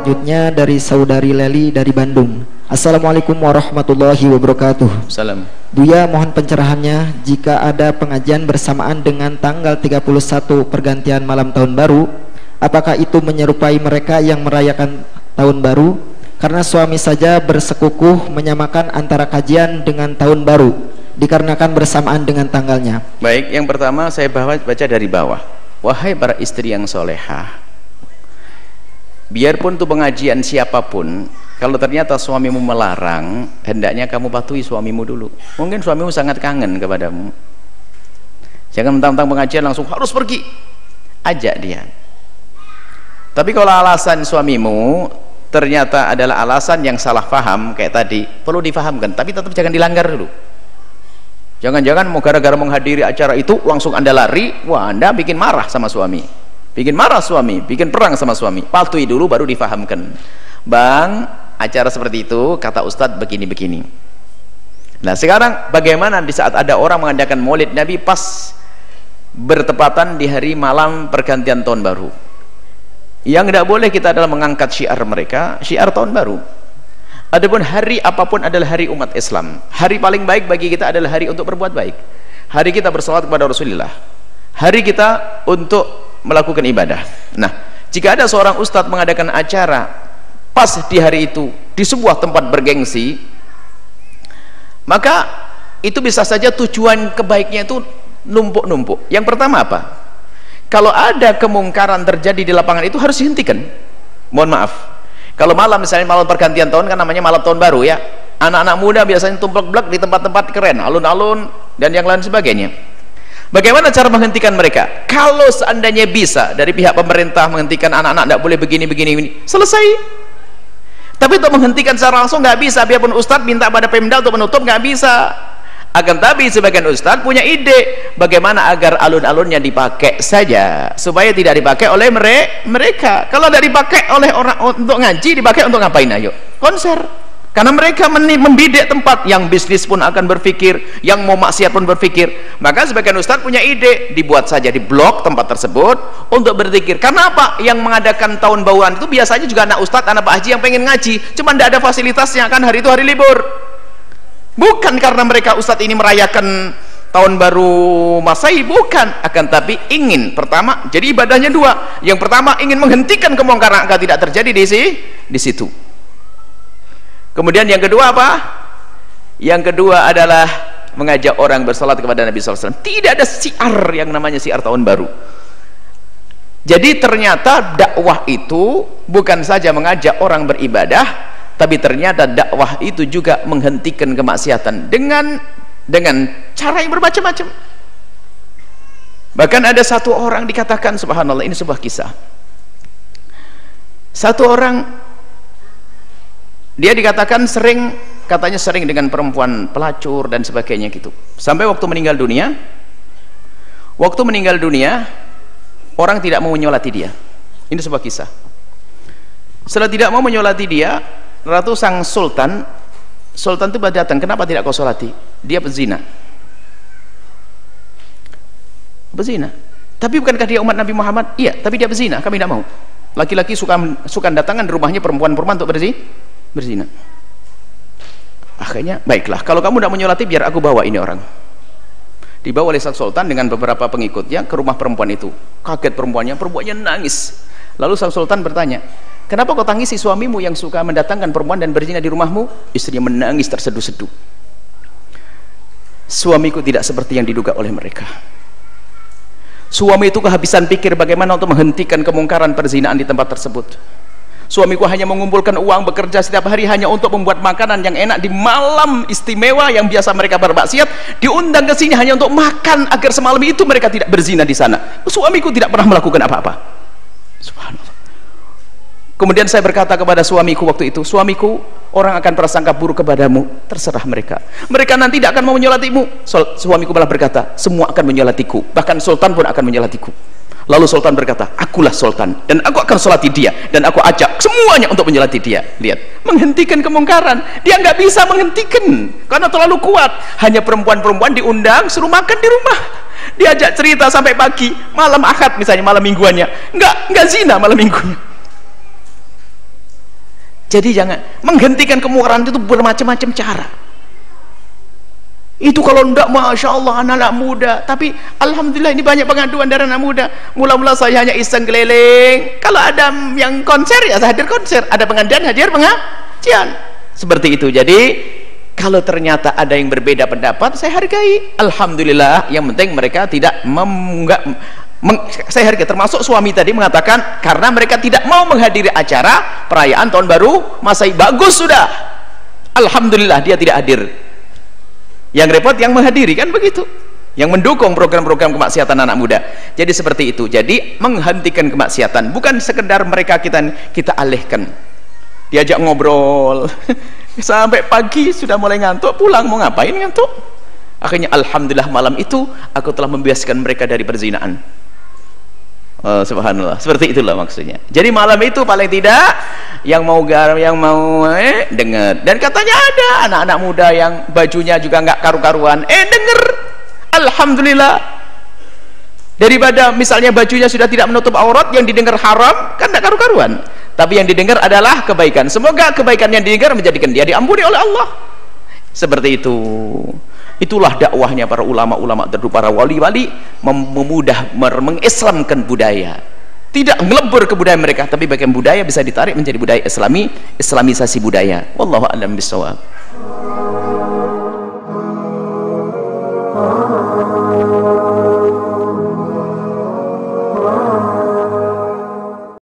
selanjutnya dari saudari Leli dari Bandung. Assalamualaikum warahmatullahi wabarakatuh. Salam. Buya mohon pencerahannya jika ada pengajian bersamaan dengan tanggal 31 pergantian malam tahun baru, apakah itu menyerupai mereka yang merayakan tahun baru? Karena suami saja bersekukuh menyamakan antara kajian dengan tahun baru dikarenakan bersamaan dengan tanggalnya. Baik, yang pertama saya bawa baca dari bawah. Wahai para istri yang solehah, biarpun itu pengajian siapa pun kalau ternyata suamimu melarang hendaknya kamu patuhi suamimu dulu. Mungkin suamimu sangat kangen kepadamu. Jangan mentang-mentang pengajian langsung harus pergi. Ajak dia. Tapi kalau alasan suamimu ternyata adalah alasan yang salah paham kayak tadi perlu difahamkan. Tapi tetap jangan dilanggar dulu. Jangan-jangan mau gara-gara menghadiri acara itu langsung anda lari wah anda bikin marah sama suami bikin marah suami, bikin perang sama suami. Patuhi dulu baru difahamkan. Bang, acara seperti itu kata ustadz begini-begini. Nah sekarang bagaimana di saat ada orang mengadakan maulid nabi pas bertepatan di hari malam pergantian tahun baru? Yang tidak boleh kita adalah mengangkat syiar mereka syiar tahun baru. Adapun hari apa pun adalah hari umat Islam. Hari paling baik bagi kita adalah hari untuk berbuat baik. Hari kita bersolat kepada Rasulullah. Hari kita untuk melakukan ibadah. Nah jika ada seorang ustadz mengadakan acara pas di hari itu di sebuah tempat bergengsi maka itu bisa saja tujuan kebaiknya itu numpuk-numpuk. Yang pertama apa? Kalau ada kemungkaran terjadi di lapangan itu harus dihentikan. Mohon maaf. Kalau malam misalnya malam pergantian tahun kan namanya malam tahun baru ya. Anak-anak muda biasanya tumplek-blek di tempat-tempat keren alun-alun dan yang lain sebagainya Bagaimana cara menghentikan mereka? Kalau seandainya bisa dari pihak pemerintah menghentikan anak-anak tidak boleh begini begini ini, selesai. Tapi untuk menghentikan secara langsung nggak bisa. Biarpun Ustadz minta pada Pemda untuk menutup nggak bisa. Akan tapi sebagian Ustadz punya ide bagaimana agar alun-alunnya dipakai saja supaya tidak dipakai oleh mereka. Kalau tidak dipakai oleh orang untuk ngaji, dipakai untuk ngapain? Ayo konser karena mereka membidik tempat yang bisnis pun akan berpikir yang mau maksiat pun berpikir maka sebagian ustadz punya ide dibuat saja di blok tempat tersebut untuk berzikir. Karena apa? Yang mengadakan tahun bauan itu biasanya juga anak ustadz anak pak haji yang pengen ngaji. Cuman tidak ada fasilitasnya kan hari itu hari libur. Bukan karena mereka ustadz ini merayakan tahun baru masai bukan. Akan tapi ingin pertama jadi ibadahnya dua. Yang pertama ingin menghentikan kemungkaran agar tidak terjadi di sini di situ kemudian yang kedua apa? Yang kedua adalah mengajak orang bersalat kepada Nabi SAW tidak ada siar yang namanya siar tahun baru. Jadi ternyata dakwah itu bukan saja mengajak orang beribadah tapi ternyata dakwah itu juga menghentikan kemaksiatan dengan dengan cara yang bermacam-macam. Bahkan ada satu orang dikatakan subhanallah ini sebuah kisah. Satu orang dia dikatakan sering katanya sering dengan perempuan pelacur dan sebagainya gitu. Sampai waktu meninggal dunia waktu meninggal dunia orang tidak mau menyolati dia. Ini sebuah kisah. Setelah tidak mau menyolati dia ratu sang sultan sultan itu datang. Kenapa tidak kau solati? Dia pezina. Pezina. Tapi bukankah dia umat Nabi Muhammad? Iya tapi dia pezina. Kami tidak mau. Laki-laki suka suka datangan di rumahnya perempuan-perempuan untuk berzina berzina. Akhirnya baiklah. Kalau kamu tidak menyolati biar aku bawa ini orang. Dibawa oleh sultan dengan beberapa pengikutnya ke rumah perempuan itu. Kaget perempuannya perempuannya nangis. Lalu sang sultan bertanya kenapa kau tangisi suamimu yang suka mendatangkan perempuan dan berzina di rumahmu? Istrinya menangis terseduh-seduh. Suamiku tidak seperti yang diduga oleh mereka. Suami itu kehabisan pikir bagaimana untuk menghentikan kemungkaran perzinaan di tempat tersebut suamiku hanya mengumpulkan uang bekerja setiap hari hanya untuk membuat makanan yang enak di malam istimewa yang biasa mereka bermaksiat. Diundang ke sini hanya untuk makan agar semalam itu mereka tidak berzina di sana. Suamiku tidak pernah melakukan apa-apa. Subhanallah. Kemudian saya berkata kepada suamiku waktu itu suamiku orang akan prasangka buruk kepadamu terserah mereka. Mereka nanti tidak akan mau menyolatimu. Suamiku malah berkata semua akan menyolatiku bahkan sultan pun akan menyolatiku lalu sultan berkata akulah sultan dan aku akan solati dia dan aku ajak semuanya untuk menyolati dia. Lihat menghentikan kemungkaran. Dia nggak bisa menghentikan karena terlalu kuat. Hanya perempuan-perempuan diundang suruh makan di rumah. Diajak cerita sampai pagi malam akad misalnya malam mingguannya. Nggak nggak zina malam minggunya. Jadi jangan menghentikan kemungkaran itu bermacam-macam cara itu kalau ndak Masya Allah anak-anak muda. Tapi Alhamdulillah ini banyak pengaduan dari anak muda. Mula-mula saya hanya iseng keliling. Kalau ada yang konser ya saya hadir konser. Ada pengajian hadir pengajian. Seperti itu. Jadi kalau ternyata ada yang berbeda pendapat saya hargai. Alhamdulillah yang penting mereka tidak menggak saya hargai. Termasuk suami tadi mengatakan karena mereka tidak mau menghadiri acara perayaan tahun baru Masai bagus sudah. Alhamdulillah dia tidak hadir yang repot yang menghadiri kan begitu. Yang mendukung program-program kemaksiatan anak muda. Jadi seperti itu. Jadi menghentikan kemaksiatan bukan sekedar mereka kita kita alihkan. Diajak ngobrol. Sampai pagi sudah mulai ngantuk pulang mau ngapain ngantuk? Akhirnya Alhamdulillah malam itu aku telah membiaskan mereka dari perzinaan oh, subhanallah. Seperti itulah maksudnya. Jadi malam itu paling tidak yang mau garam yang mau eh dengar. Dan katanya ada anak-anak muda yang bajunya juga nggak karu-karuan. Eh denger alhamdulillah. Daripada misalnya bajunya sudah tidak menutup aurat yang didengar haram kan tidak karu-karuan. Tapi yang didengar adalah kebaikan. Semoga kebaikan yang didengar menjadikan dia diampuni oleh Allah. Seperti itu itulah dakwahnya para ulama-ulama terdahulu para wali-wali memudah mengislamkan budaya. Tidak ngelebur ke budaya mereka tapi bagian budaya bisa ditarik menjadi budaya islami islamisasi budaya. Wallahu a'lam bishawab